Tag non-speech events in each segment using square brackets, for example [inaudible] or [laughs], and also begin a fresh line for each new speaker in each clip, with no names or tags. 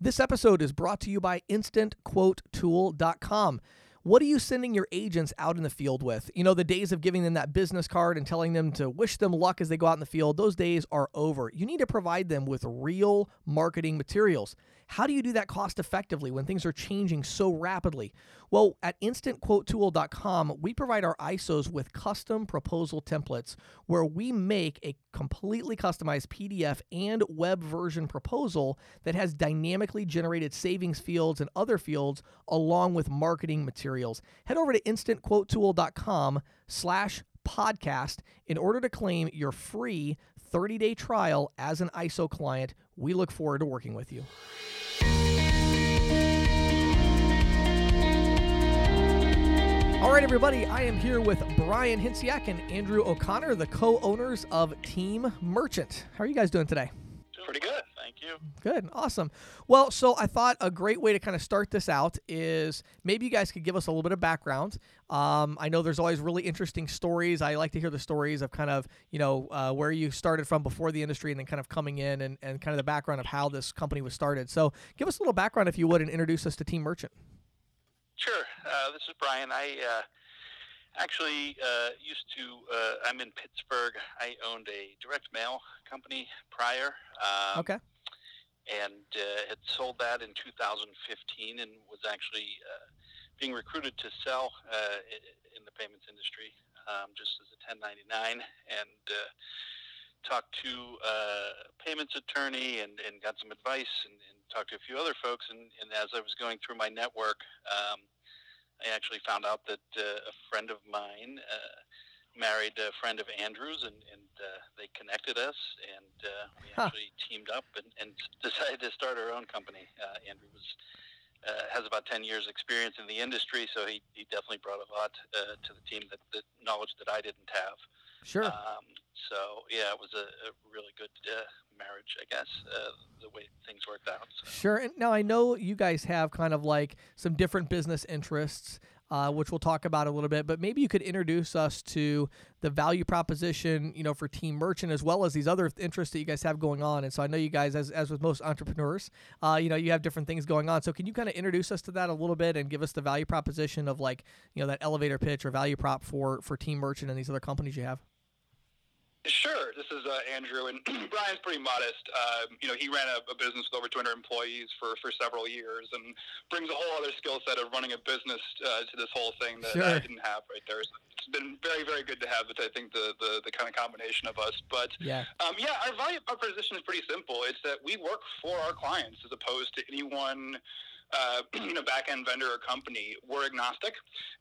This episode is brought to you by InstantQuoteTool.com. What are you sending your agents out in the field with? You know, the days of giving them that business card and telling them to wish them luck as they go out in the field, those days are over. You need to provide them with real marketing materials. How do you do that cost effectively when things are changing so rapidly? Well, at instantquotetool.com, we provide our ISOs with custom proposal templates where we make a completely customized PDF and web version proposal that has dynamically generated savings fields and other fields along with marketing materials. Head over to instantquotetool.com slash podcast in order to claim your free 30-day trial as an ISO client. We look forward to working with you. All right, everybody, I am here with Brian Hinsiak and Andrew O'Connor, the co owners of Team Merchant. How are you guys doing today?
Pretty good, thank you.
Good, awesome. Well, so I thought a great way to kind of start this out is maybe you guys could give us a little bit of background. Um, I know there's always really interesting stories. I like to hear the stories of kind of, you know, uh, where you started from before the industry and then kind of coming in and, and kind of the background of how this company was started. So give us a little background, if you would, and introduce us to Team Merchant.
Uh, this is Brian. I uh, actually uh, used to, uh, I'm in Pittsburgh. I owned a direct mail company prior.
Um, okay.
And uh, had sold that in 2015 and was actually uh, being recruited to sell in the payments industry um, just as a 1099 and talked to a payments attorney and, and got some advice and, and talked to a few other folks, and, and as I was going through my network, um, I actually found out that uh, a friend of mine uh, married a friend of Andrew's, and, and uh, they connected us, and uh, we huh. actually teamed up and, and [laughs] decided to start our own company. Uh, Andrew was uh, has about 10 years experience in the industry, so he, he definitely brought a lot uh, to the team that, that knowledge that I didn't have.
Sure. Um,
so yeah, it was a, a really good uh, marriage, I guess, uh, the way things worked out. So.
Sure. And now I know you guys have kind of like some different business interests. Uh, which we'll talk about a little bit, but maybe you could introduce us to the value proposition, you know, for Team Merchant as well as these other interests that you guys have going on. And so I know you guys, as, as with most entrepreneurs, uh, you know, you have different things going on. So can you kind of introduce us to that a little bit and give us the value proposition of like, you know, that elevator pitch or value prop for for Team Merchant and these other companies you have?
Sure. This is uh, Andrew, and [clears throat] Brian's pretty modest. Uh, you know, he ran a, a, business with over 200 employees for, for several years, and brings a whole other skill set of running a business uh, to this whole thing that
sure.
I didn't have right there. So it's been very, very good to have. It, I think the, the, the kind of combination of us. But
yeah,
um, yeah, our value proposition is pretty simple. It's that we work for our clients as opposed to anyone uh, [clears throat] you know, back-end vendor or company, we're agnostic,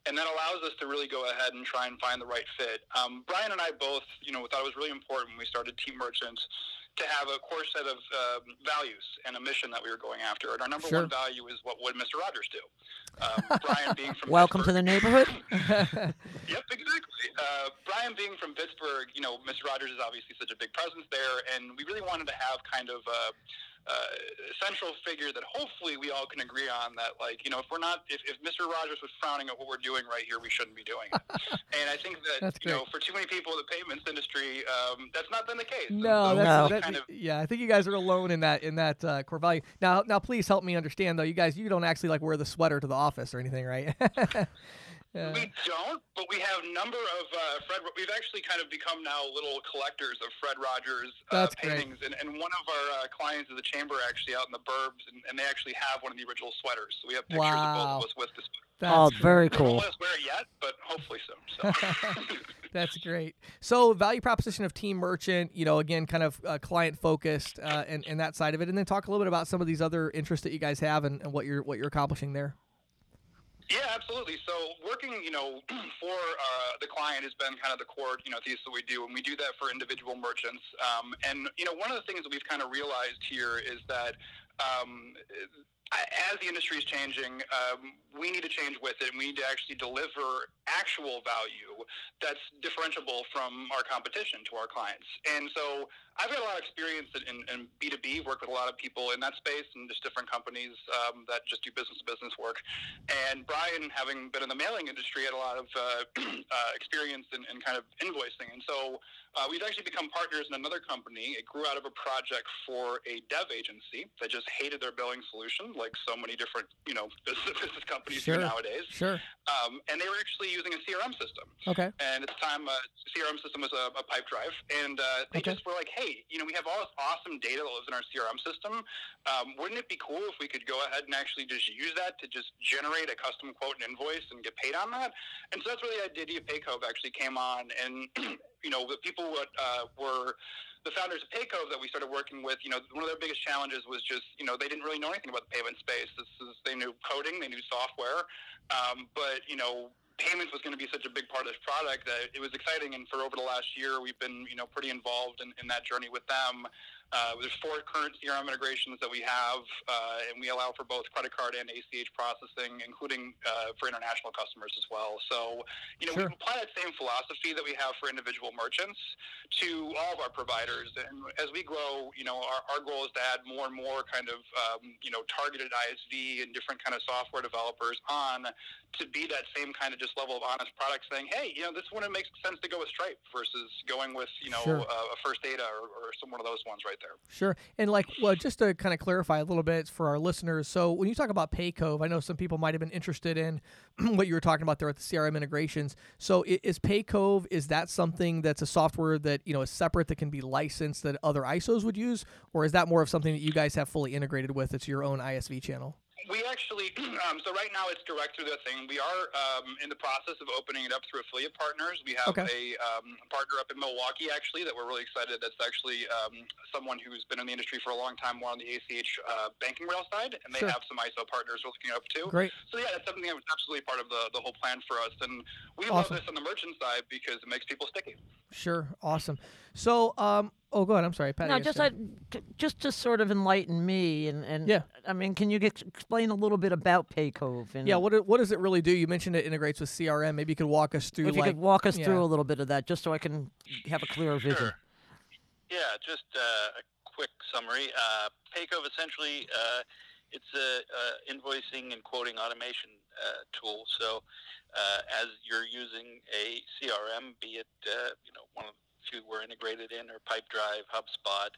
and that allows us to really go ahead and try and find the right fit. Um, Brian and I both, you know, thought it was really important when we started Team Merchants to have a core set of uh, values and a mission that we were going after. And our number
sure.
one value is what would Mr. Rogers do? Um, Brian being from [laughs]
welcome
Pittsburgh,
to the neighborhood. [laughs] [laughs]
yep, exactly. Uh, Brian being from Pittsburgh, you know, Mr. Rogers is obviously such a big presence there, and we really wanted to have kind of. Uh, uh, central figure that hopefully we all can agree on that like you know if we're not if, if mr rogers was frowning at what we're doing right here we shouldn't be doing it. [laughs] And i think that
that's
you know for too many people in the payments industry um, that's not been the case.
No, so that's, no. Kind of, yeah i think you guys are alone in that in that uh, core value. Now now please help me understand though you guys you don't actually like wear the sweater to the office or anything right [laughs]
Yeah. We don't, but we have a number of uh, Fred. We've actually kind of become now little collectors of Fred Rogers uh, paintings, and, and, one of our uh, clients of the chamber actually out in the burbs, and, and, they actually have one of the original sweaters. So we have pictures
wow.
of both of us with this.
That's oh,
very cool.
Don't let us wear it yet, but hopefully soon. So. [laughs]
That's great. So, value proposition of Team Merchant, you know, again, kind of uh, client focused uh, and, and that side of it, and then talk a little bit about some of these other interests that you guys have and, and what you're what you're accomplishing there.
Yeah, absolutely. So working, you know, [clears throat] for uh, the client has been kind of the core, you know, thesis that we do, and we do that for individual merchants. Um, and you know, one of the things that we've kind of realized here is that um, as the industry is changing, um, we need to change with it, and we need to actually deliver actual value that's differentiable from our competition to our clients. And so, I've got a lot of experience in, in B2B, worked with a lot of people in that space and just different companies um, that just do business to business work. And Brian, having been in the mailing industry, had a lot of uh, [clears throat] uh, experience in, in, kind of invoicing. And so uh, we've actually become partners in another company. It grew out of a project for a dev agency that just hated their billing solution, like so many different, you know, business, [laughs] business companies
sure.
do nowadays.
Sure.
Um, and they were actually using a CRM system.
Okay.
And at the time, uh, CRM system was a, a Pipedrive, and uh, they okay. just were like, "Hey, you know, we have all this awesome data that lives in our CRM system. Um, wouldn't it be cool if we could go ahead and actually just use that to just generate a custom quote and invoice and get paid on that?" And so that's where the idea of Paycove actually came on, and [clears throat] you know, the people what uh, were the founders of Paycove that we started working with, you know, one of their biggest challenges was just, you know, they didn't really know anything about the payment space. This is, they knew coding, they knew software, um, but you know, payments was going to be such a big part of this product that it was exciting. And for over the last year, we've been, you know, pretty involved in, in that journey with them. Uh, there's four current CRM integrations that we have, uh, and we allow for both credit card and ACH processing, including uh, for international customers as well. So, you know, sure. we apply that same philosophy that we have for individual merchants to all of our providers. And as we grow, you know, our, our goal is to add more and more kind of, um, you know, targeted ISV and different kind of software developers on to be that same kind of just level of honest product saying, hey, you know, this one it makes sense to go with Stripe versus going with, you know, sure. a, a First Data or, or some one of those ones right right there.
Sure. And like, well, just to kind of clarify a little bit for our listeners. So when you talk about Paycove, I know some people might have been interested in [clears throat] what you were talking about there with the CRM integrations. So is Paycove is that something that's a software that you know is separate that can be licensed that other ISOs would use, or is that more of something that you guys have fully integrated with? It's your own ISV channel
we actually, [clears throat] um, so right now it's direct through the thing. We are um, in the process of opening it up through affiliate partners. We have okay. a um, partner up in Milwaukee, actually, that we're really excited. That's actually um, someone who's been in the industry for a long time, more on the ACH uh, banking rail side, and they sure. have some ISO partners we're looking up to.
Great.
So yeah, that's something that was absolutely part of the, the whole plan for us. And we awesome. love this on the merchant side because it makes people sticky.
Sure. Awesome. So, um, Oh, go ahead. I'm sorry, Patty.
No, just uh, just to sort of enlighten me, and, and yeah. I mean, can you get, explain a little bit about Paycove? And
yeah, what what does it really do? You mentioned it integrates with CRM. Maybe you could walk us through.
If
like,
you could walk us yeah. through a little bit of that, just so I can have a clearer
sure.
vision.
Yeah, just uh, a quick summary. Uh, Paycove essentially. Uh, it's a, invoicing and quoting automation uh, tool. So, uh, as you're using a CRM, be it uh, you know one of two were integrated in, or Pipedrive, HubSpot.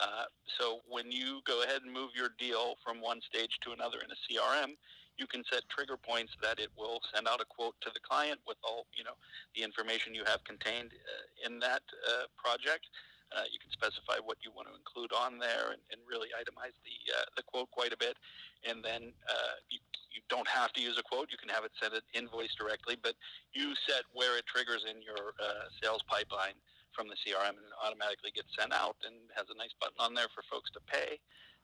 Uh, so when you go ahead and move your deal from one stage to another in a CRM, you can set trigger points that it will send out a quote to the client with all you know the information you have contained uh, in that uh, project. Uh, you can specify what you want to include on there and, and really itemize the uh, the quote quite a bit. And then uh, you, you don't have to use a quote. You can have it send an invoice directly, but you set where it triggers in your uh, sales pipeline from the CRM and automatically gets sent out and has a nice button on there for folks to pay.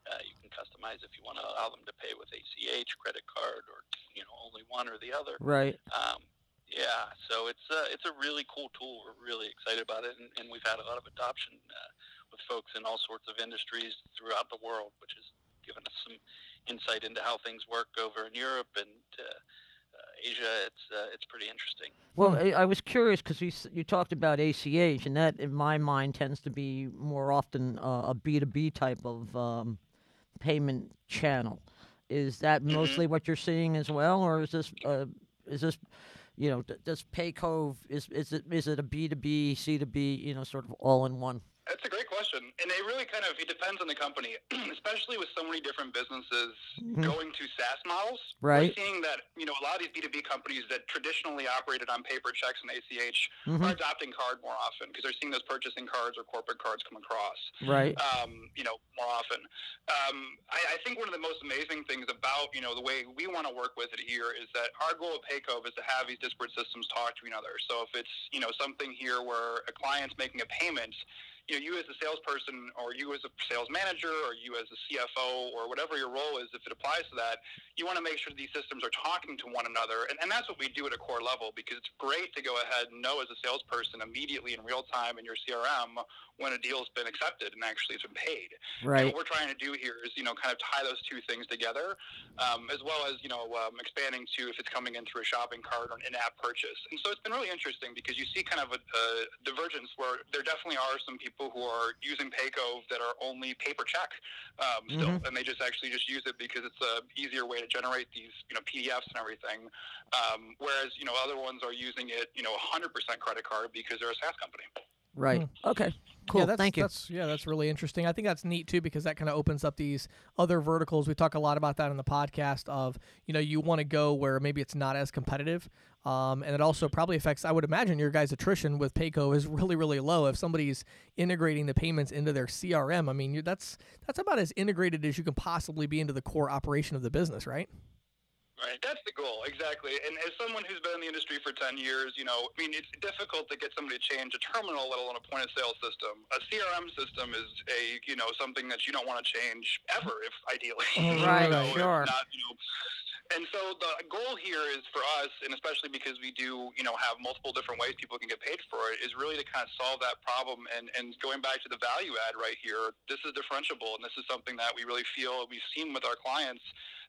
Uh, you can customize if you want to allow them to pay with ACH, credit card, or you know only one or the other.
Right.
Um, yeah, so it's a, it's a really cool tool. We're really excited about it, and, and we've had a lot of adoption uh, with folks in all sorts of industries throughout the world, which has given us some insight into how things work over in Europe and uh, Asia, it's uh, it's pretty interesting.
Well, I, I was curious because you you talked about ACH, and that in my mind tends to be more often uh, a B two B type of um, payment channel. Is that mm-hmm. mostly what you're seeing as well, or is this uh, is this you know does Paycove is is it is it a B two B C two B you know sort of all in one?
That's a great question, and it really kind of it depends on the company, [clears throat] especially with so many different businesses mm-hmm. going to SaaS models.
Right.
We're seeing that you know a lot of these B two B companies that traditionally operated on paper checks and ACH mm-hmm. are adopting card more often because they're seeing those purchasing cards or corporate cards come across.
Right.
Um, you know more often. Um, I, I think one of the most amazing things about you know the way we want to work with it here is that our goal at Paycove is to have these disparate systems talk to each other. So if it's you know something here where a client's making a payment you know, you as a salesperson or you as a sales manager or you as a CFO or whatever your role is, if it applies to that, you want to make sure these systems are talking to one another. And, and that's what we do at a core level because it's great to go ahead and know as a salesperson immediately in real time in your CRM when a deal's been accepted and actually it's been paid.
Right.
what we're trying to do here is is you know kind of tie those two things together, um, as well as you know um, expanding to if it's coming in through a shopping cart or an in-app purchase. And so it's been really interesting because you see kind of a, a divergence where there definitely are some people who are using Paycove that are only paper check um, still,
Mhm.
and they just actually just use it because it's a easier way to generate these you know PDFs and everything. Um, whereas you know other ones are using it you know 100% credit card because they're a SaaS company.
Right. Okay. Cool.
Yeah, that's,
Thank you.
That's, yeah, that's really interesting. I think that's neat too because that kind of opens up these other verticals. We talk a lot about that in the podcast. Of you know, you want to go where maybe it's not as competitive, um, and it also probably affects. I would imagine your guys' attrition with Paycove is [laughs] really, really low. If somebody's integrating the payments into their CRM, I mean, you that's that's about as integrated as you can possibly be into the core operation of the business, right?
Right. That's the goal, exactly. And as someone who's been in the industry for 10 years, you know, I mean, it's difficult to get somebody to change a terminal, let alone a point of sale system. A CRM system is a, you know, something that you don't want to change ever, if ideally. [laughs]
Right,
You know,
sure.
Not, you know, and so the goal here is for us, and especially because we do, you know, have multiple different ways people can get paid for it, is really to kind of solve that problem. And, and going back to the value add right here, this is differentiable, and this is something that we really feel we've seen with our clients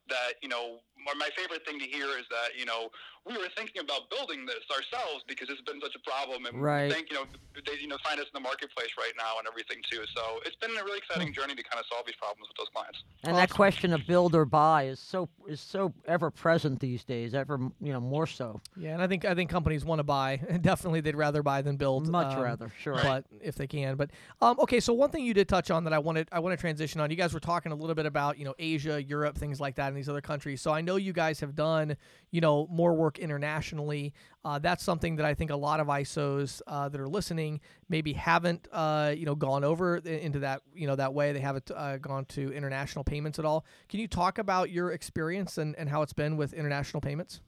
that you know my- favorite thing to hear is that you know we were thinking about building this ourselves because it's been such a problem and
Right.
we think you know they you know find us in the marketplace right now and everything too so it's been a really exciting journey to kind of solve these problems with those clients
And that question of build or buy is so is so ever present these days, ever you know more so.
Yeah, and I think I think companies want to buy. [laughs] Definitely, they'd rather buy than build.
Much
um,
rather, sure.
but if they can. But um, okay, so one thing you did touch on that I wanted I want to transition on. You guys were talking a little bit about you know Asia, Europe, things like that, in these other countries. So I know you guys have done you know more work internationally. Uh, that's something that I think a lot of ISOs uh, that are listening maybe haven't uh, you know gone over into that you know that way. They haven't uh, gone to international payments at all. Can you talk about your experience and, and how it's been with international payments?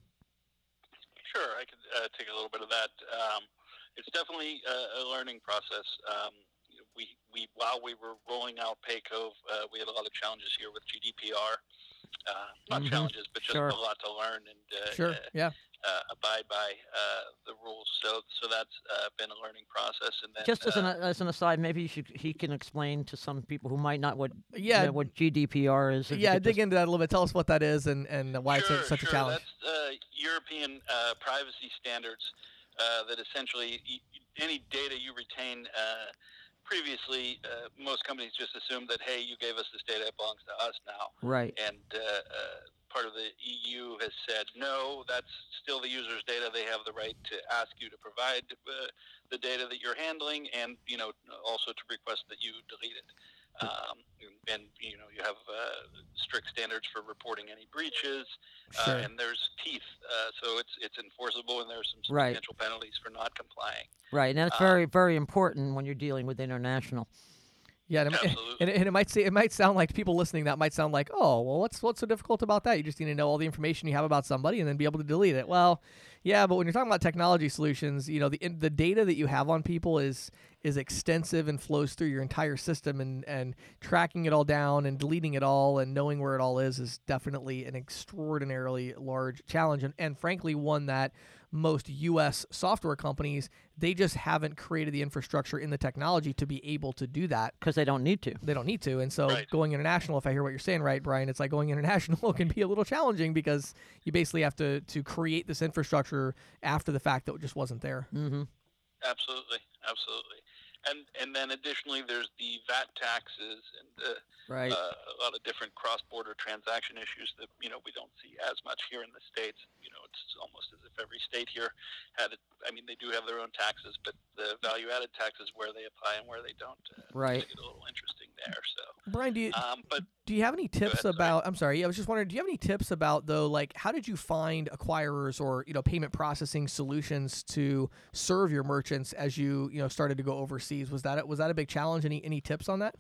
Sure, I could uh, take a little bit of that. Um, it's definitely a, a learning process. Um, we, we while we were rolling out Paycove, uh, we had a lot of challenges here with GDPR. Uh, not
Mhm,
challenges, but just
sure.
a lot to learn and uh,
Sure.
uh,
Yeah.
uh, abide by uh, the rules. So, so that's uh, been a learning process. And then,
Just as an
uh,
as an aside, maybe you should, he can explain to some people who might not what
Yeah.
you know, what GDPR is.
Yeah, dig
just-
into that a little bit. Tell us what that is and, and why
sure,
it's a, such
sure.
a challenge.
That's uh, European uh, privacy standards uh, that essentially y- any data you retain. Previously, uh, most companies just assumed that hey, you gave us this data, it belongs to us now.
Right.
And uh, uh, part of the EU has said no, that's still the user's data. They have the right to ask you to provide uh, the data that you're handling, and you know also to request that you delete it. Um, and you know you have uh, strict standards for reporting any breaches,
Sure.
uh, and there's teeth, uh, so it's it's enforceable, and there's some
Right.
substantial penalties for not complying.
Right. And that's
uh,
very very important when you're dealing with international.
Yeah, and it, [laughs] and, it, and it might say it might sound like people listening that might sound like, oh, well, what's what's so difficult about that? You just need to know all the information you have about somebody and then be able to delete it. Well, yeah, but when you're talking about technology solutions, you know, the in- the data that you have on people is is extensive and flows through your entire system, and and tracking it all down and deleting it all and knowing where it all is is definitely an extraordinarily large challenge, and, and frankly, one that most U.S. software companies they just haven't created the infrastructure in the technology to be able to do that
because they don't need to.
they don't need to. And so
Right.
going international, if I hear what you're saying right, Brian, it's like going international [laughs] can be a little challenging because you basically have to to create this infrastructure after the fact that just wasn't there.
Mm-hmm.
Absolutely, absolutely. And and then additionally, there's the VAT taxes and uh,
Right.
uh, a lot of different cross-border transaction issues that you know we don't see as much here in the states. You know, it's almost as if every state here had. It, I mean, they do have their own taxes, but the value-added taxes where they apply and where they don't, uh,
Right.
make a little interesting there. So,
Brian, do you
um, but
do you have any tips
ahead, sorry.
about? I'm sorry, I was just wondering. Do you have any tips about though, like how did you find acquirers or you know payment processing solutions to serve your merchants as you you know started to go overseas? Was that was that a big challenge? Any any tips on that?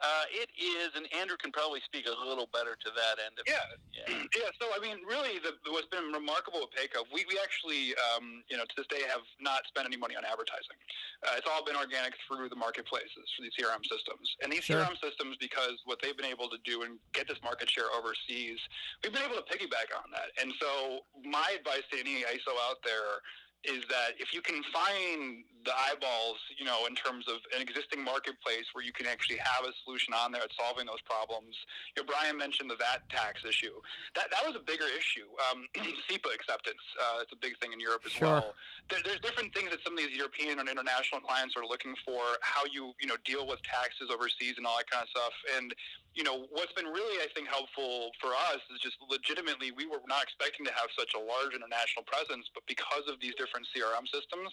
Uh, it is, and Andrew can probably speak a little better to that end. Of,
Yeah.
yeah. [clears throat]
Yeah, so I mean, really, the, what's been remarkable with Paycove, we, we actually, um, you know, to this day have not spent any money on advertising. Uh, it's all been organic through the marketplaces for these CRM systems. And these
Sure.
CRM systems, because what they've been able to do and get this market share overseas, we've been able to piggyback on that. And so, my advice to any ISO out there is that if you can find the eyeballs, you know, in terms of an existing marketplace where you can actually have a solution on there at solving those problems. You know, Brian mentioned the VAT tax issue. That that was a bigger issue. Um, [clears throat] SEPA acceptance. Uh, it's a big thing in Europe as
sure.
well. There, there's different things that some of these European and international clients are looking for. How you you know deal with taxes overseas and all that kind of stuff. And you know, what's been really, I think, helpful for us is just legitimately we were not expecting to have such a large international presence, but because of these different CRM systems,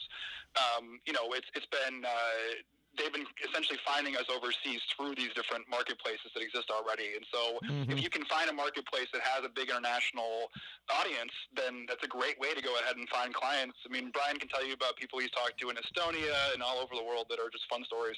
um, you know, it's it's been. Uh, they've been essentially finding us overseas through these different marketplaces that exist already. And so, mm-hmm. if you can find a marketplace that has a big international audience, then that's a great way to go ahead and find clients. I mean, Brian can tell you about people he's talked to in Estonia and all over the world that are just fun stories.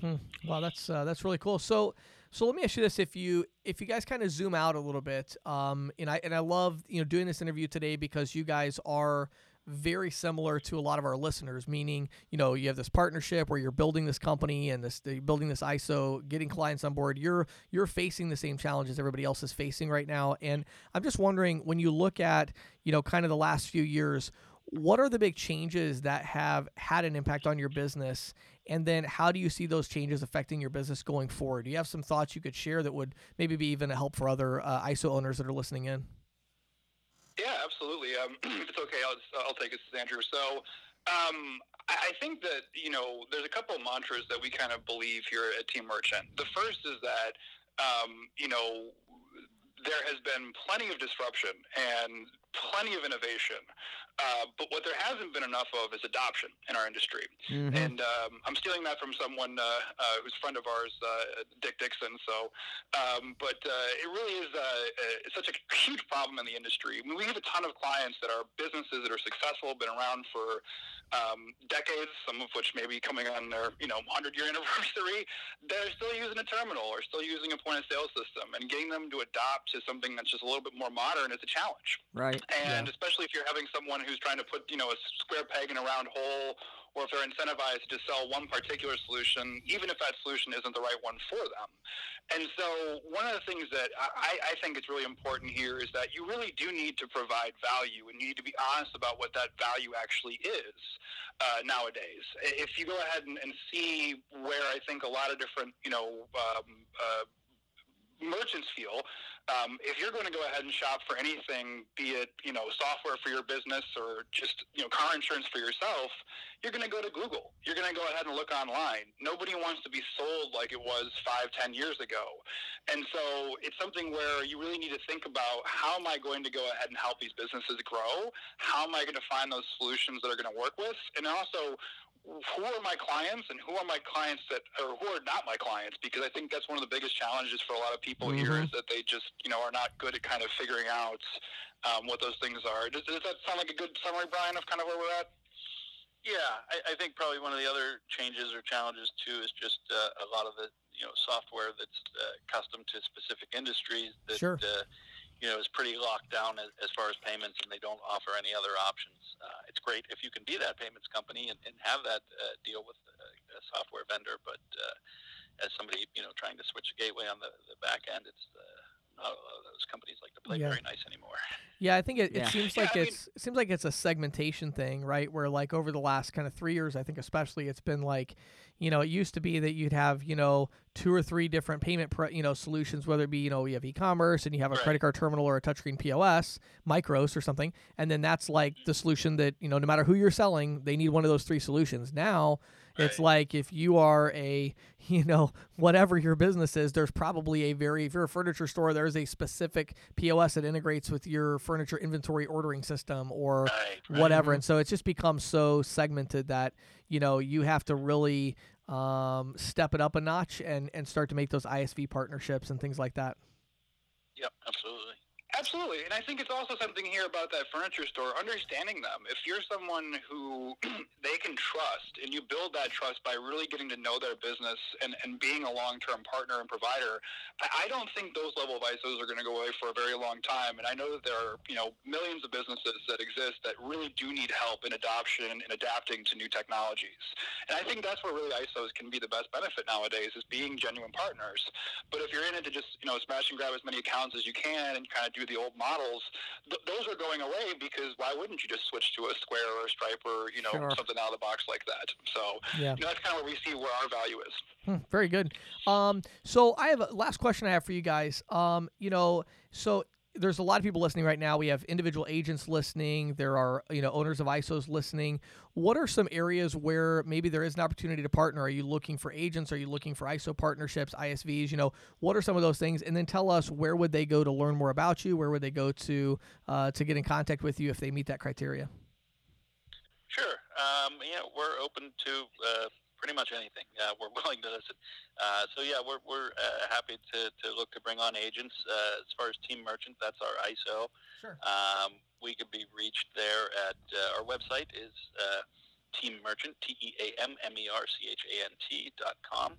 Hmm. Wow, that's uh, that's really cool. So, so let me ask you this: if you if you guys kind of zoom out a little bit, um, and I and I love you know doing this interview today because you guys are very similar to a lot of our listeners meaning you know you have this partnership where you're building this company and this building this iso getting clients on board you're you're facing the same challenges everybody else is facing right now and i'm just wondering when you look at you know kind of the last few years what are the big changes that have had an impact on your business and then how do you see those changes affecting your business going forward? Do you have some thoughts you could share that would maybe be even a help for other uh, ISO owners that are listening in?
Absolutely. Um, [clears throat] if it's okay, I'll, I'll take it, Andrew. So um, I think that, you know, there's a couple of mantras that we kind of believe here at Team Merchant. The first is that, um, you know, there has been plenty of disruption and plenty of innovation. Uh, but what there hasn't been enough of is adoption in our industry. Mm-hmm. And um, I'm stealing that from someone uh, uh, who's a friend of ours, uh, Dick Dixon. So, um, but uh, it really is uh, it's such a [laughs] huge problem in the industry. I mean, we have a ton of clients that are businesses that are successful, been around for um, decades, some of which may be coming on their you know 100 year [laughs] anniversary. They're still using a terminal or still using a point of sale system, and getting them to adopt to something that's just a little bit more modern is a challenge.
Right.
And yeah. especially if you're having someone who's trying to put, you know, a square peg in a round hole, or if they're incentivized to sell one particular solution, even if that solution isn't the right one for them. And so, one of the things that I, I think is really important here is that you really do need to provide value, and you need to be honest about what that value actually is uh, nowadays. If you go ahead and, and, see where I think a lot of different, you know, um, uh, merchants feel um, if you're going to go ahead and shop for anything, be it you know software for your business or just you know car insurance for yourself, you're going to go to Google. You're going to go ahead and look online. Nobody wants to be sold like it was five, ten years ago, and so it's something where you really need to think about how am I going to go ahead and help these businesses grow? How am I going to find those solutions that are going to work with, and also who are my clients and who are my clients that or who are not my clients because I think that's one of the biggest challenges for a lot of people mm-hmm. here is that they just you know are not good at kind of figuring out um, what those things are. Does, does, that sound like a good summary, Brian, of kind of where we're at?
Yeah, I, I think probably one of the other changes or challenges too is just uh, a lot of the you know software that's uh, custom to specific industries that
sure.
uh, you know, is pretty locked down as, as, far as payments, and they don't offer any other options. Uh, it's great if you can be that payments company and, and have that uh, deal with a, a, software vendor, but uh, as somebody you know trying to switch a gateway on the, the back end, it's uh, not a lot of those companies like to play yeah. very nice anymore. [laughs]
Yeah, I think it, it yeah. seems like yeah, it's mean, it seems like it's a segmentation thing, right? Where like over the last kind of three years, I think especially it's been like you know, it used to be that you'd have, you know, two or three different payment, you know, solutions, whether it be, you know, you have e-commerce and you have a right. credit card terminal or a touchscreen POS, Micros or something, and then that's like the mm-hmm. solution that, you know, no matter who you're selling, they need one of those three solutions. Now, right. it's like if you are a, [laughs] you know, whatever your business is, there's probably a very, if you're a furniture store, there's a specific POS that integrates with your furniture inventory ordering system or right, whatever. Mm-hmm. And so it's just become so segmented that, you know you have to really um, step it up a notch and and start to make those ISV partnerships and things like that.
Yep, absolutely.
Absolutely. And I think it's also something here about that furniture store, understanding them. If you're someone who [clears throat] they can trust and you build that trust by really getting to know their business and, and being a long term partner and provider, I, I don't think those level of ISOs are going to go away for a very long time. And I know that there are, you know, millions of businesses that exist that really do need help in adoption and adapting to new technologies. And I think that's where really ISOs can be the best benefit nowadays is being genuine partners. But if you're in it to just, you know, smash and grab as many accounts as you can and kind of do the old models, th- those are going away because why wouldn't you just switch to a Square or a Stripe or you know
Sure.
something out of the box like that? So
Yeah.
you know, that's kind of where we see where our value is.
Hmm, very good. Um, so I have a last question I have for you guys. Um, you know, so there's a lot of people listening right now. We have individual agents listening. There are you know owners of ISOs listening. What are some areas where maybe there is an opportunity to partner? Are you looking for agents? Are you looking for ISO partnerships, ISVs? You know, what are some of those things? And then tell us where would they go to learn more about you? Where would they go to uh, to get in contact with you if they meet that criteria?
Sure. Um, yeah, we're open to uh, pretty much anything. [laughs] Uh, we're willing to listen. Uh, so yeah, we're we're uh, happy to, to look to bring on agents. Uh, as far as Team Merchant, that's our ISO.
Sure.
Um, we could be reached there at uh, our website is uh, Team Merchant T E A M M E R C H A N T dot com.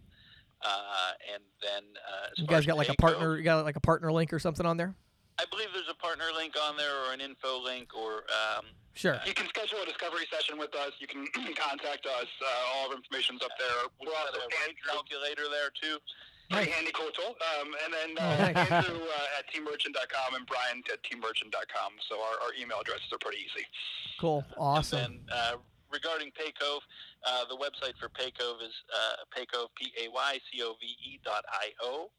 Uh, and then uh,
You guys got like a partner? You got like a partner link or something on there?
I believe there's a partner link on there or an info link or um,
Sure.
You can schedule a discovery session with us. You can [clears throat] contact us. Uh, all our information's up there.
we've
We're
got
also
a rate calculator there too.
pretty handy cool tool. Um, and then
Oh,
uh,
nice.
Andrew uh, at teammerchant.com and Brian at teammerchant.com. So our, our email addresses are pretty easy.
Cool. Awesome.
And then uh, regarding Paycove, uh, the website for Paycove is uh, Paycove, P-A-Y-C-O-V-E dot I-O.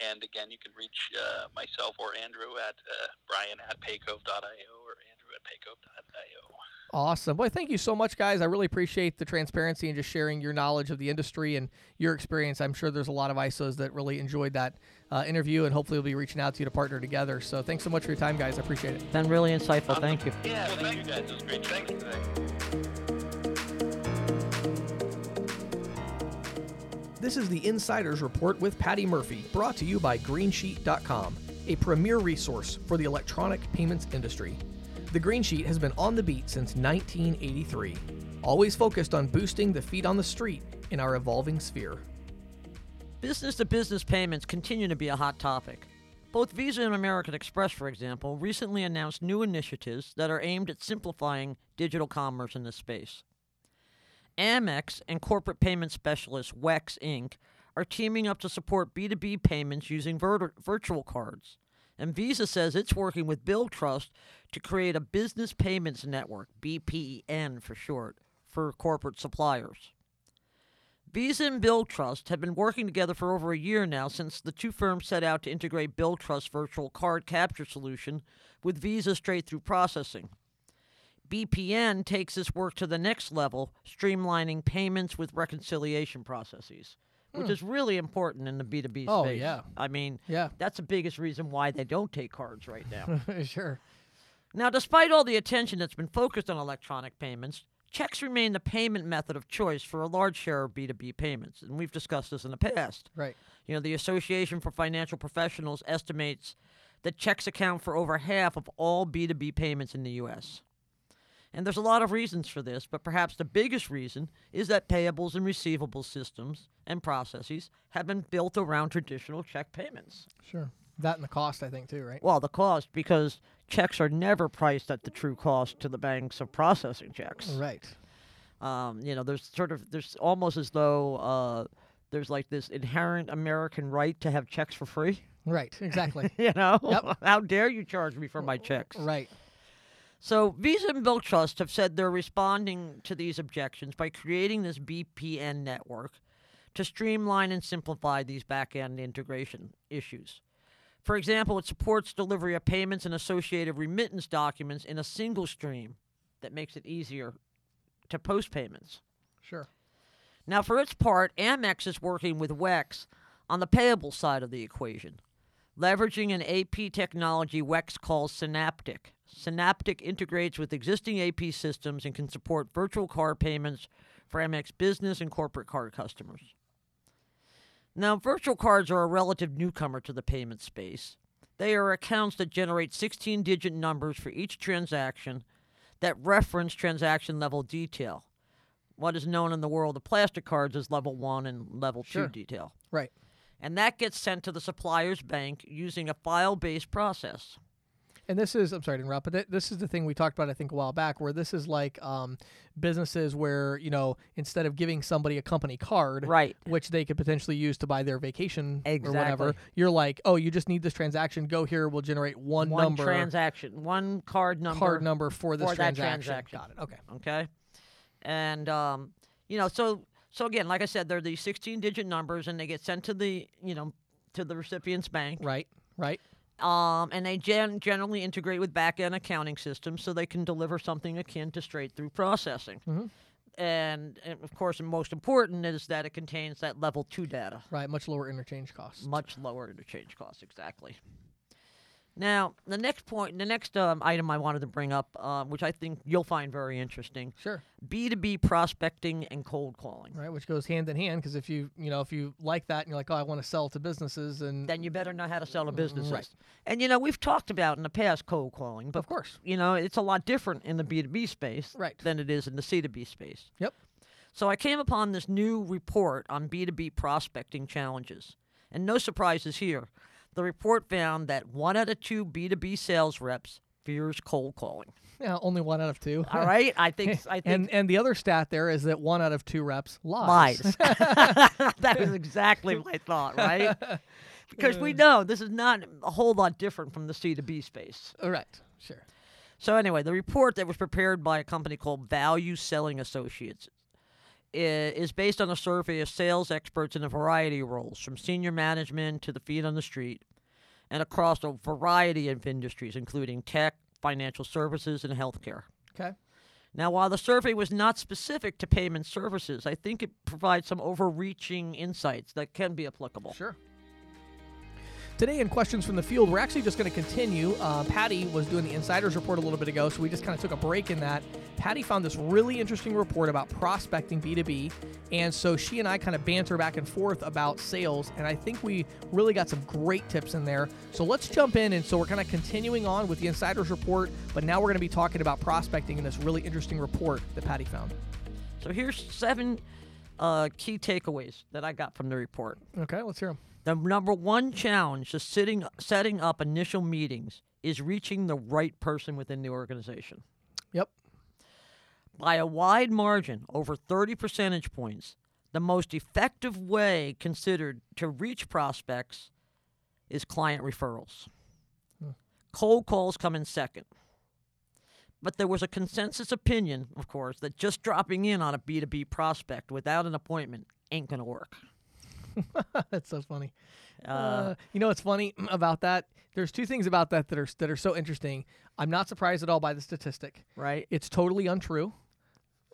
And again, you can reach uh, myself or Andrew at uh, Brian at Paycove.io or Andrew at Paycove.io.
Awesome. Boy, thank you so much, guys. I really appreciate the transparency and just sharing your knowledge of the industry and your experience. I'm sure there's a lot of ISOs that really enjoyed that uh, interview, and hopefully we'll be reaching out to you to partner together. So thanks so much for your time, guys. I appreciate it.
Been really insightful. Thank you.
Yeah, thank you guys. It was great chatting today.
This is the Insider's Report with Patty Murphy, brought to you by Greensheet.com, a premier resource for the electronic payments industry. The Green Sheet has been on the beat since 1983, always focused on boosting the feet on the street in our evolving sphere.
Business to business payments continue to be a hot topic. Both Visa and American Express, for example, recently announced new initiatives that are aimed at simplifying digital commerce in this space. Amex and corporate payment specialist WEX Inc. are teaming up to support B2B payments using vir- virtual cards. And Visa says it's working with Billtrust to create a business payments network, BPN for short, for corporate suppliers. Visa and Billtrust have been working together for over a year now since the two firms set out to integrate Billtrust's virtual card capture solution with Visa straight through processing. BPN takes this work to the next level, streamlining payments with reconciliation processes, which is really important in the B2B
Hmm. Oh,
space.
yeah.
I mean,
Yeah.
that's the biggest reason why they don't take cards right now. [laughs]
sure.
Now, despite all the attention that's been focused on electronic payments, checks remain the payment method of choice for a large share of B2B payments, and we've discussed this in the past.
Right.
You know, the Association for Financial Professionals estimates that checks account for over half of all B2B payments in the U.S. And there's a lot of reasons for this, but perhaps the biggest reason is that payables and receivables systems and processes have been built around traditional check payments.
Sure. That and the cost, I think, too, right?
Well, the cost, because checks are never priced at the true cost to the banks of processing checks.
Right.
Um, you know, there's sort of there's almost as though uh, there's like this inherent American right to have checks for free.
Right. Exactly. [laughs]
You know,
Yep. [laughs]
how dare you charge me for my checks?
right.
So Visa and Billtrust have said they're responding to these objections by creating this BPN network to streamline and simplify these back-end integration issues. For example, it supports delivery of payments and associated remittance documents in a single stream that makes it easier to post payments.
Sure.
Now, for its part, Amex is working with WEX on the payable side of the equation, leveraging an AP technology WEX calls Synaptic. Synaptic integrates with existing AP systems and can support virtual card payments for Amex business and corporate card customers. Now, virtual cards are a relative newcomer to the payment space. They are accounts that generate 16 digit numbers for each transaction that reference transaction level detail what is known in the world of plastic cards as level one and level
Sure.
two detail.
Right.
And that gets sent to the supplier's bank using a file based process.
And this is, I'm sorry to interrupt, but th- this is the thing we talked about, I think, a while back, where this is like um, businesses where, you know, instead of giving somebody a company card,
Right.
which they could potentially use to buy their vacation or whatever, you're like, oh, you just need this transaction. Go here. We'll generate one,
One
number,
transaction, one card number.
card number for this
for
transaction.
transaction.
Got it. Okay.
Okay. And um, you know, so so again, like I said, they're these 16-digit numbers, and they get sent to the you know to the recipient's bank.
Right. Right.
Um, and they gen- generally integrate with back-end accounting systems, so they can deliver something akin to straight-through processing.
Mhm.
And, and of course, most important is that it contains that level two data.
Right. Much lower interchange costs.
Much lower interchange costs, exactly. Now, the next point, the next um, item I wanted to bring up, uh, which I think you'll find very interesting,
Sure.
B2B prospecting and cold calling.
Right. Which goes hand in hand because if you, you know, if you like that and you're like, oh, I want to sell to businesses and
Then you better know how to sell to businesses.
Right.
And you know, we've talked about in the past cold calling, but
of course.
you know, it's a lot different in the B2B space
Right.
than it is in the C2B space.
Yep.
So I came upon this new report on B2B prospecting challenges. And no surprises here. The report found that one out of two B2B sales reps fears cold calling.
Yeah. Only one out of two.
All right? I think [laughs] I think
and and the other stat there is that one out of two reps lies.
lies. [laughs] [laughs] that was exactly my thought, right? Because we uh. know this is not a whole lot different from the C2B space.
All right. Sure.
So anyway, the report that was prepared by a company called Value Selling Associates is based on a survey of sales experts in a variety of roles, from senior management to the feet on the street, and across a variety of industries, including tech, financial services, and healthcare.
Okay.
Now, while the survey was not specific to payment services, I think it provides some overreaching insights that can be applicable.
Sure. Today in questions from the field, we're actually just going to continue. Uh, Patty was doing the insiders report a little bit ago, so we just kind of took a break in that. Patty found this really interesting report about prospecting B2B, and so she and I kind of banter back and forth about sales, and I think we really got some great tips in there. So let's jump in, and so we're kind of continuing on with the insiders report, but now we're going to be talking about prospecting in this really interesting report that Patty found.
So here's seven uh, key takeaways that I got from the report.
Okay, let's hear them.
The number one challenge to sitting, setting up initial meetings is reaching the right person within the organization.
Yep.
By a wide margin, over 30 percentage points, the most effective way considered to reach prospects is client referrals. Hmm. Cold calls come in second. But there was a consensus opinion, of course, that just dropping in on a B2B prospect without an appointment ain't going to work. [laughs]
That's so funny.
Uh,
Uh, you know what's funny [clears throat] about that? There's two things about that that are that are so interesting. I'm not surprised at all by the statistic.
right?
It's totally untrue,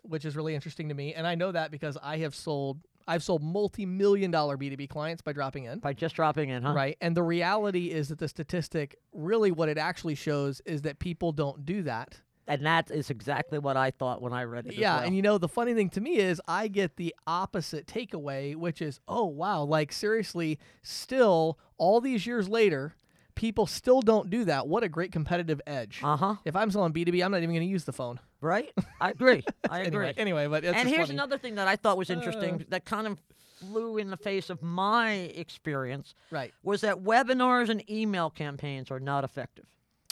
which is really interesting to me, and I know that because I have sold I've sold multi-million dollar B2B clients by dropping in.
By just dropping in, huh?
Right. And the reality is that the statistic really what it actually shows is that people don't do that.
And that is exactly what I thought when I read it. as
Yeah,
well.
and you know the funny thing to me is I get the opposite takeaway, which is, oh wow, like seriously, still all these years later, people still don't do that. What a great competitive edge.
uh huh.
if I'm selling B2B, I'm not even going to use the phone.
Right? I [laughs] agree. I agree.
Anyway, anyway, but it's
and here's
funny.
another thing that I thought was interesting that kind of flew in the face of my experience
right
was that webinars and email campaigns are not effective.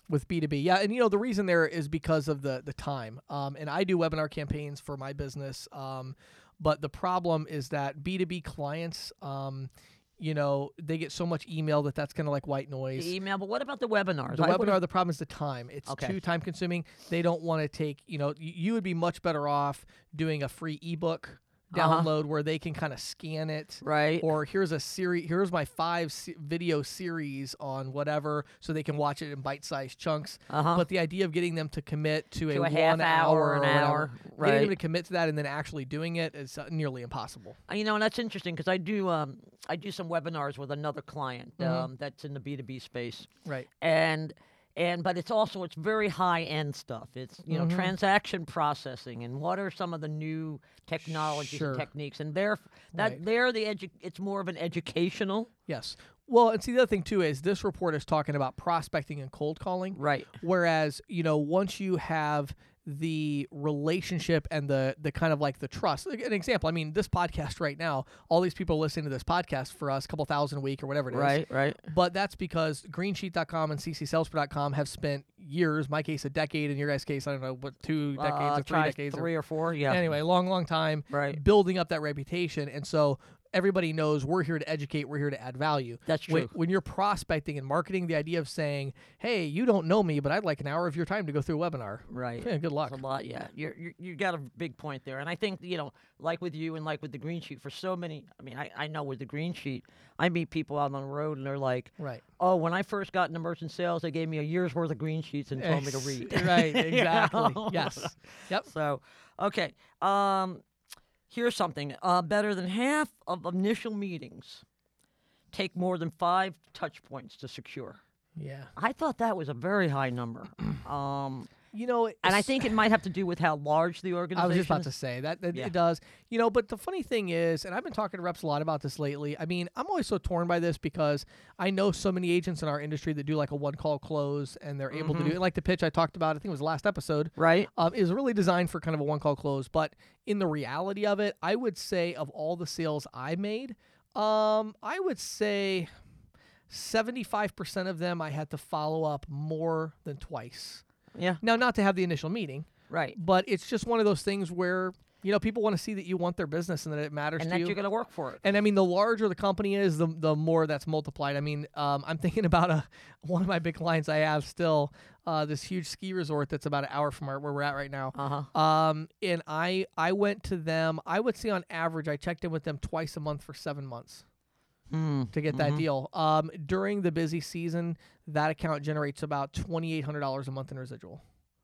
With B2B. Yeah, and you know the reason there is because of the the time. Um, and I do webinar campaigns for my business. Um, but the problem is that B2B clients, um, you know, they get so much email that that's kind of like white noise.
The email, but what about the webinars?
The
I would've-
webinar, the problem is the time. It's
Okay.
too time consuming. They don't want to take, you know, you would be much better off doing a free ebook
Uh-huh.
download where they can kind of scan it.
right?
Or here's a series. Here's my five se- video series on whatever, so they can watch it in bite-sized chunks.
Uh-huh.
But the idea of getting them to commit to,
To
a,
a half
one
hour,
or
an hour,
getting
right.
them to commit to that and then actually doing it is uh, nearly impossible.
Uh, You know, and that's interesting because I do um, I do some webinars with another client
Mm-hmm.
um, that's in the B two B space,
Right.
and and but it's also it's very high end stuff. It's you know
Mhm.
transaction processing and what are some of the new technologies
Sure.
and techniques, and they're that
Right.
they're the edu- It's more of an educational,
Yes. Well, and see the other thing too is this report is talking about prospecting and cold calling.
right?
Whereas, you know, once you have the relationship and the the kind of like the trust. An example, I mean, this podcast right now, all these people listening to this podcast for us, a couple thousand a week or whatever it is.
Right, right.
But that's because greensheet.com and ccsalespro.com have spent years, my case a decade, in your guys' case, I don't know, what two decades
uh,
or three decades. or-
three or four. Yeah.
Anyway, long, long time
Right.
building up that reputation. And so everybody knows we're here to educate, we're here to add value.
That's
When,
true.
when you're prospecting and marketing, the idea of saying, hey, you don't know me, but I'd like an hour of your time to go through a webinar.
Right.
Yeah, good luck.
It's a lot, yeah. You're, you're you got a big point there, and I think you know, like with you and like with the green sheet, for so many. I mean, I, I know with the green sheet, I meet people out on the road, and they're like,
Right.
"Oh, when I first got into merchant sales, they gave me a year's worth of green sheets and told me to read."
right, [laughs]
You
exactly. Yes. [laughs] Yep.
So, okay. Um, here's something. Uh, better than half of initial meetings take more than five touch points to secure.
Yeah.
I thought that was a very high number. [clears throat] Um,
You know,
and I think it might have to do with how large the organization
I was just about to say that, that
Yeah.
it does. You know, but the funny thing is, and I've been talking to reps a lot about this lately. I mean, I'm always so torn by this because I know so many agents in our industry that do like a one call close and they're able to
Mm-hmm.
do it. Like the pitch I talked about, I think it was the last episode,
Right?
um, is really designed for kind of a one call close. But in the reality of it, I would say of all the sales I made, um, I would say 75% of them I had to follow up more than twice.
Yeah.
Now, not to have the initial meeting,
Right.
but it's just one of those things where you know people want to see that you want their business and that it matters
And
to
that
you.
you're going to work for it.
and I mean, the larger the company is, the the more that's multiplied. I mean, um, I'm [laughs] thinking about a one of my big clients I have still, uh, this huge ski resort that's about an hour from our, where we're at right now.
Uh huh.
Um, and I I went to them. I would say on average, I checked in with them twice a month for seven months
Mm.
to get that deal. Um, during the busy season, that account generates about twenty eight hundred dollars a month in residual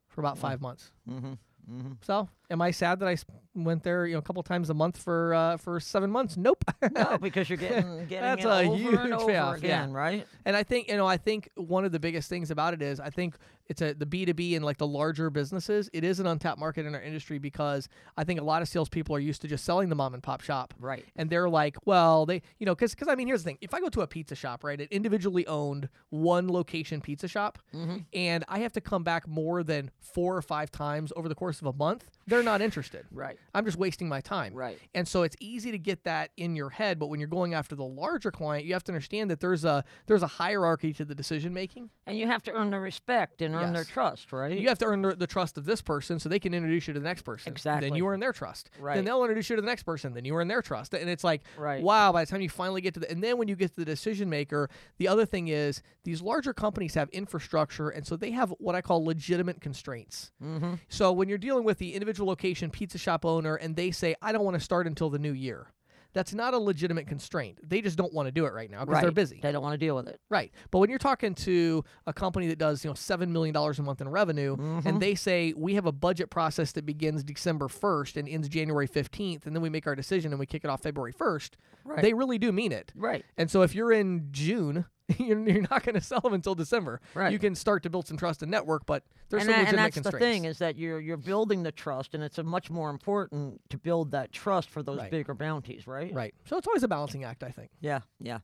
for about five months.
Mm-hmm. Mm-hmm.
So, am I sad that I went there, you know, a couple times a month for uh, for seven months? Nope.
No, [laughs] because you're getting [laughs] getting
That's
it
a
over
huge
and over
payoff, yeah.
again, right?
and I think you know, I think one of the biggest things about it is I think it's a the B two B and like the larger businesses. It is an untapped market in our industry because I think a lot of salespeople are used to just selling the mom and pop shop.
Right.
And they're like, well, they, you know, because because I mean, here's the thing: if I go to a pizza shop, right, an individually owned one location pizza shop,
Mm-hmm.
and I have to come back more than four or five times over the course of a month, they're not interested.
Right.
I'm just wasting my time.
Right.
And so it's easy to get that in your head, but when you're going after the larger client, you have to understand that there's a there's a hierarchy to the decision making.
And you have to earn their respect and earn their trust, right?
You have to earn the, the trust of this person so they can introduce you to the next person.
Exactly.
Then you earn their trust.
Right.
Then they'll introduce you to the next person. Then you earn their trust. And it's like,
Right.
wow, by the time you finally get to the, and then when you get to the decision maker, the other thing is these larger companies have infrastructure. And so they have what I call legitimate constraints.
mm-hmm.
So when you're dealing with the individual location pizza shop owner and they say, I don't want to start until the new year, that's not a legitimate constraint. They just don't want to do it right now because
Right.
they're busy.
They don't want to deal with it.
Right. But when you're talking to a company that does, you know, $7 million a month in revenue
Mm-hmm.
and they say, we have a budget process that begins December 1st and ends January 15th, and then we make our decision and we kick it off February 1st,
Right.
they really do mean it.
Right.
And so if you're in June, [laughs] you're, you're not going to sell them until December.
Right.
You can start to build some trust and network, but there's
and,
some
that- and
legitimate
that's the thing is that you're you're building the trust, and it's a much more important to build that trust for those
Right.
bigger bounties, right?
Right. So it's always a balancing act, I think.
Yeah, yeah.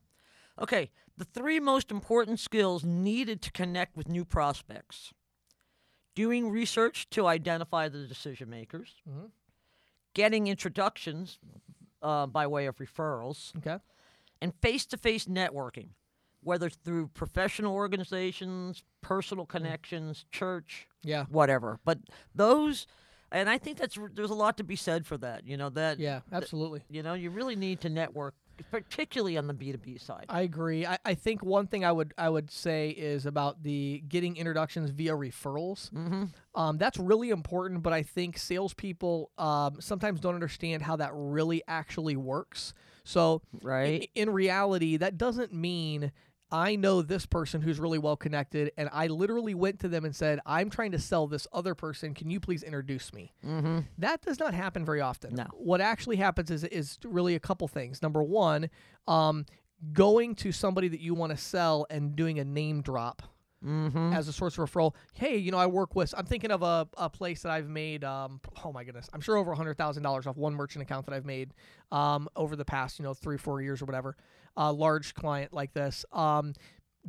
Okay, the three most important skills needed to connect with new prospects doing research to identify the decision makers,
Mhm.
getting introductions uh, by way of referrals,
Okay.
and face to face networking, whether it's through professional organizations, personal connections, church,
Yeah.
whatever. But those, and I think that's there's a lot to be said for that. You know that.
Yeah, absolutely.
You know, you really need to network, particularly on the B two B side.
I agree. I, I think one thing I would I would say is about the getting introductions via referrals.
Mm-hmm.
Um, that's really important, but I think salespeople um, sometimes don't understand how that really actually works. So,
Right.
in reality, that doesn't mean I know this person who's really well connected, and I literally went to them and said, "I'm trying to sell this other person. Can you please introduce me?"
Mm-hmm.
That does not happen very often.
No.
What actually happens is is really a couple things. Number one, um, going to somebody that you want to sell and doing a name drop
Mm-hmm.
as a source of referral. Hey, you know, I work with. I'm thinking of a, a place that I've made. Um, oh my goodness, I'm sure over a hundred thousand dollars off one merchant account that I've made um, over the past you know three four years or whatever. A large client like this. Um,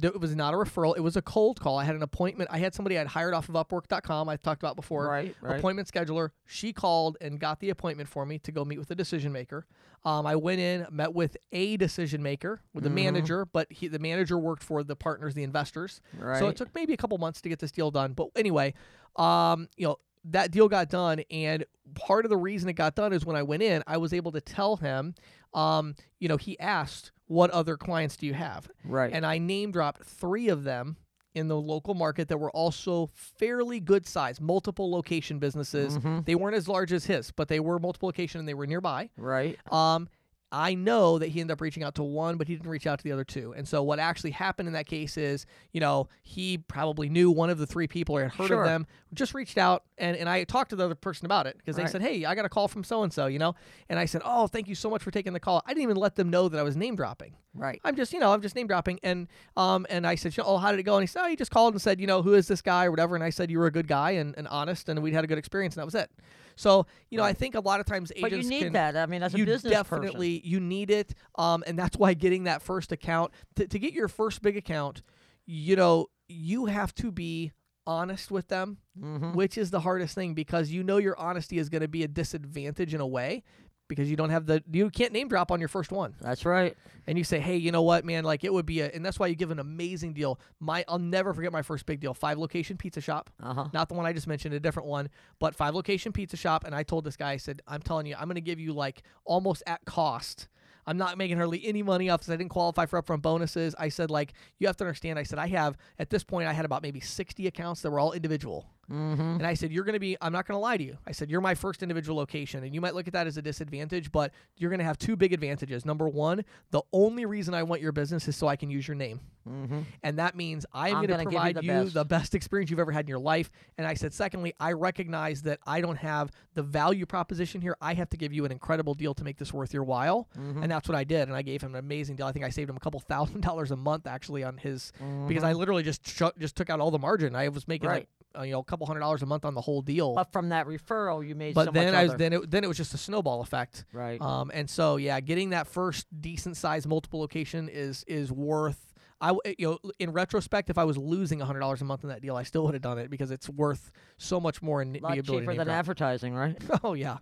it was not a referral. It was a cold call. I had an appointment. I had somebody I'd hired off of Upwork.com. I talked about before.
Right, right.
Appointment scheduler. She called and got the appointment for me to go meet with a decision maker. Um, I went in, met with a decision maker, with the
Mm-hmm.
manager, but he, the manager worked for the partners, the investors.
Right.
So it took maybe a couple months to get this deal done. But anyway, um, you know, that deal got done, and part of the reason it got done is when I went in, I was able to tell him, um, you know, he asked, "What other clients do you have?"
Right.
And I name dropped three of them in the local market that were also fairly good size, multiple location businesses.
Mm-hmm.
They weren't as large as his, but they were multiple location and they were nearby.
right.
Um, I know that he ended up reaching out to one, but he didn't reach out to the other two. And so what actually happened in that case is, you know, he probably knew one of the three people or had heard
Sure.
of them, just reached out and, and I talked to the other person about it because they
Right.
said, Hey, I got a call from so and so, you know? And I said, Oh, thank you so much for taking the call. I didn't even let them know that I was name dropping.
Right.
I'm just, you know, I'm just name dropping. And um, and I said, oh, how did it go? And he said, oh, he just called and said, you know, who is this guy or whatever. And I said, you were a good guy and, and honest, and we'd had a good experience, and that was it. So, you know, I think a lot of times agents.
But you need
can,
that. I mean, as a
you
business
definitely you need it, um, and that's why getting that first account to, to get your first big account, you know, you have to be honest with them,
Mm-hmm.
which is the hardest thing because you know your honesty is going to be a disadvantage in a way because you don't have the you can't name drop on your first one.
That's right.
and you say, "Hey, you know what, man? Like it would be a," and that's why you give an amazing deal. My, I'll never forget my first big deal: five location pizza shop.
Uh huh.
Not the one I just mentioned, a different one, but five location pizza shop. And I told this guy, I said, "I'm telling you, I'm going to give you like almost at cost." I'm not making hardly any money off this. I didn't qualify for upfront bonuses. I said, like, you have to understand. I said, I have at this point, I had about maybe 60 accounts that were all individual.
Mm-hmm.
And I said, You're going to be, I'm not going to lie to you. I said, You're my first individual location. And you might look at that as a disadvantage, but you're going to have two big advantages. Number one, the only reason I want your business is so I can use your name.
Mm-hmm.
And that means I am going to
gonna you
provide
the
you
best.
the best experience you've ever had in your life. And I said, secondly, I recognize that I don't have the value proposition here. I have to give you an incredible deal to make this worth your while.
Mm-hmm.
And that's what I did. And I gave him an amazing deal. I think I saved him a couple thousand [laughs] dollars a month actually on his, because I literally just sh- just took out all the margin. I was making
Mm-hmm. Right.
like, uh, you know, a couple hundred dollars a month on the whole deal.
But from that referral, you made
But
so
then
much
I was then it then it was just a snowball effect.
right.
Um, and so yeah, getting that first decent sized multiple location is is worth. I you know in retrospect, if I was losing hundred dollars a month in that deal, I still would have done it because it's worth so much more in
a
the
lot
ability
cheaper than
drop.
advertising, right? [laughs]
Oh yeah.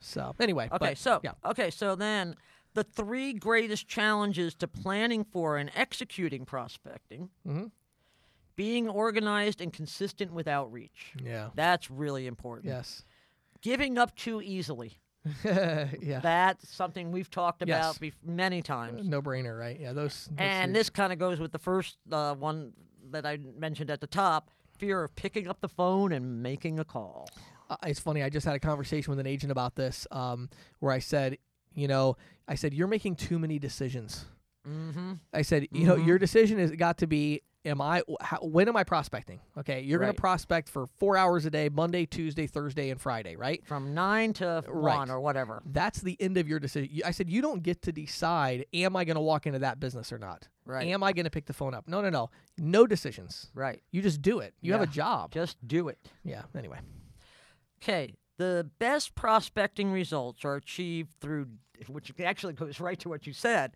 So anyway,
Okay,
but,
so
yeah,
okay, so then the three greatest challenges to planning for and executing prospecting:
Mhm.
Being organized and consistent with outreach.
yeah,
That's really important.
yes,
Giving up too easily. [laughs]
yeah,
That's something we've talked about
Yes.
bef- many times.
no brainer, right? Yeah, those.
And
three-
this kind of goes with the first uh, one that I mentioned at the top: fear of picking up the phone and making a call.
Uh, it's funny. I just had a conversation with an agent about this, um, where I said, you know, I said you're making too many decisions.
Mm-hmm.
I said, you know, your decision has got to be, am I, how, when am I prospecting? Okay, you're going to prospect for four hours a day, Monday, Tuesday, Thursday, and Friday, right?
From nine to uh,
Right.
one or whatever.
That's the end of your decision. I said, you don't get to decide, am I going to walk into that business or not?
Right.
Am I going to pick the phone up? No, no, no. No decisions.
Right.
You just do it. You have a job.
Just do it.
Yeah, anyway.
Okay, the best prospecting results are achieved through, which actually goes [laughs] right to what you said,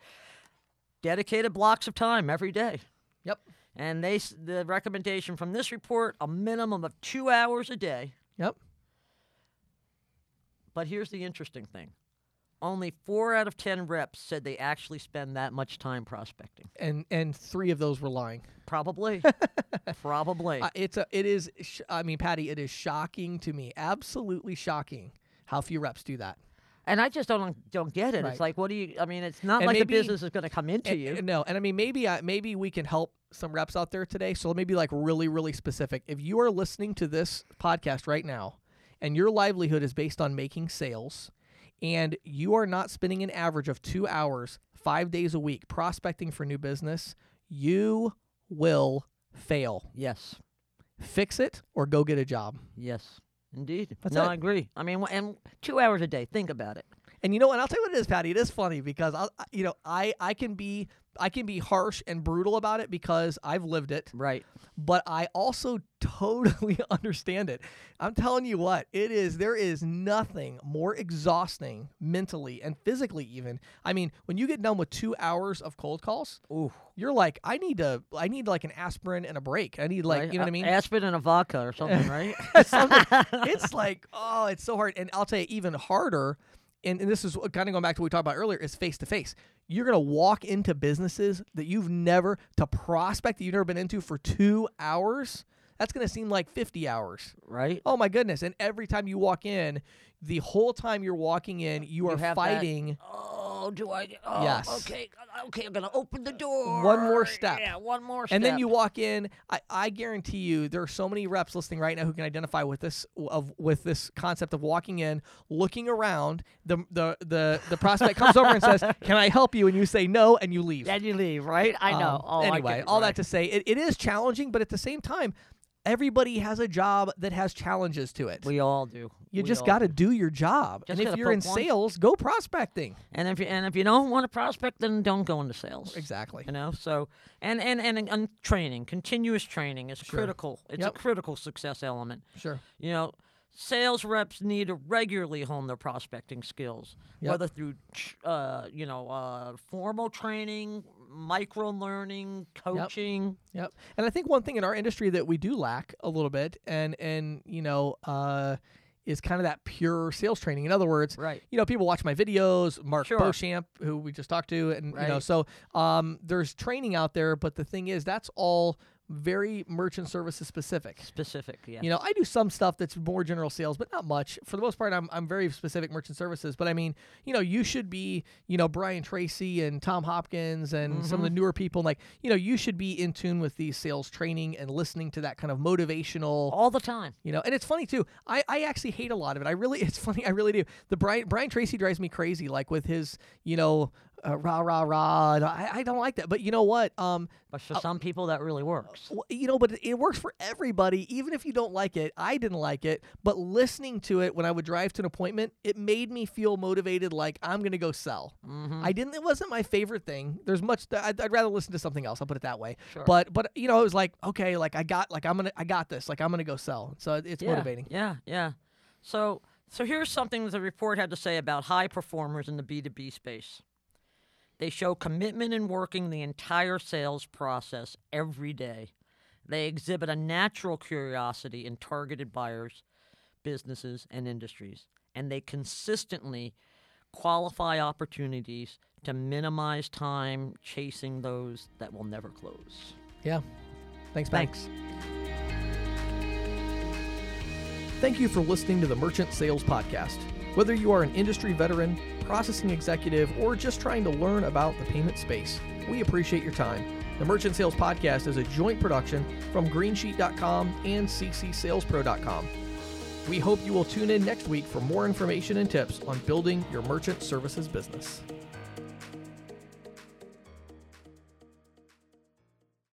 dedicated blocks of time every day.
Yep.
And they the recommendation from this report a minimum of two hours a day.
Yep.
But here's the interesting thing: only four out of ten reps said they actually spend that much time prospecting.
And and three of those were lying.
Probably, [laughs] probably.
Uh, it's a, it is. Sh- I mean, Patty, it is shocking to me, absolutely shocking, how few reps do that.
And I just don't don't get it.
Right.
It's like, what do you? I mean, it's not
And
like
maybe-
the business is going to come into
And-
you.
no, and I mean maybe uh, maybe we can help some reps out there today. So maybe like really really specific. If you are listening to this podcast right now, and your livelihood is based on making sales, and you are not spending an average of two hours five days a week prospecting for new business, you will fail.
yes.
Fix it or go get a job.
Yes, indeed.
That's
no,
it.
I agree. I mean, and two hours a day. Think about it.
And you know what? I'll tell you what it is, Patty. It is funny because I- you know, I I can be I can be harsh and brutal about it because I've lived it,
Right.
but I also [laughs] totally understand it. I'm telling you what, it is there is nothing more exhausting mentally and physically even. I mean, when you get done with 2 hours of cold calls,
Ooh.
you're like I need to I need like an aspirin and a break. I need like,
right?
you know what I mean?
Aspirin and a vodka or something, [laughs] right?
Something- [laughs] it's like, oh, it's so hard. And I'll tell you, even harder, and, and this is kind of going back to what we talked about earlier, is face to face. You're going to walk into businesses that you've never, to prospect that you've never been into for two hours. That's going to seem like 50 hours.
right.
Oh my goodness. And every time you walk in, the whole time you're walking in, you, are
have that-
fighting.
Oh, do I? Oh,
Yes.
Okay. Okay. I'm gonna open the door.
One more step.
Yeah. One more step.
And then you walk in. I, I guarantee you, there are so many reps listening right now who can identify with this of with this concept of walking in, looking around. The the the the prospect comes over and says, [laughs] "Can I help you?" And you say no, and you leave.
Then you leave, right? I know.
Um,
oh,
anyway,
it,
all
right.
that to say, it, it is challenging, but at the same time, everybody has a job that has challenges to it.
We all do.
you
We
just
all
got to
do.
do your job.
Just
and if
gotta
you're in
poke one-
sales, go prospecting.
And if you and if you don't want to prospect, then don't go into sales.
Exactly.
You know. So and and and, and training, continuous training is critical. It's
Yep.
a critical success element.
Sure.
You know, sales reps need to regularly hone their prospecting skills,
Yep.
whether through, tr- uh, you know, uh, formal training, micro learning, coaching.
Yep. And I think one thing in our industry that we do lack a little bit, and and you know, uh, is kind of that pure sales training. In other words,
Right.
you know, people watch my videos, Mark
Sure.
Beauchamp, who we just talked to, and you know, so um, there's training out there, but the thing is, that's all very merchant services specific.
Specific, yeah.
You know, I do some stuff that's more general sales, but not much. For the most part, I'm, I'm very specific merchant services. But I mean, you know, you should be, you know, Brian Tracy and Tom Hopkins and some of the
Mm-hmm.
newer people. Like, you know, you should be in tune with these sales training and listening to that kind of motivational.
all the time.
You know, and it's funny too. I, I actually hate a lot of it. I really, [laughs] it's funny. I really do. The Brian Brian Tracy drives me crazy. Like with his, you know, uh, rah rah rah. and I, I don't like that. But you know what? Um,
But for some people, that really works.
you know, but it, it works for everybody, even if you don't like it. I didn't like it, but listening to it when I would drive to an appointment, it made me feel motivated. Like I'm gonna go sell.
Mm-hmm.
I didn't. It wasn't my favorite thing. There's much. That I'd, I'd rather listen to something else. I'll put it that way.
Sure.
But but you know, it was like okay, like I got like I'm gonna I got this. Like I'm gonna go sell. So it's
yeah,
motivating.
Yeah, yeah. So, so here's something the report had to say about high performers in the B2B space. They show commitment in working the entire sales process every day. They exhibit a natural curiosity in targeted buyers, businesses, and industries. And they consistently qualify opportunities to minimize time chasing those that will never close.
Yeah. Thanks.
Thanks.
Thank you for listening to the Merchant Sales Podcast. Whether you are an industry veteran, processing executive, or just trying to learn about the payment space, we appreciate your time. The Merchant Sales Podcast is a joint production from Greensheet.com and CCSalesPro.com. We hope you will tune in next week for more information and tips on building your merchant services business.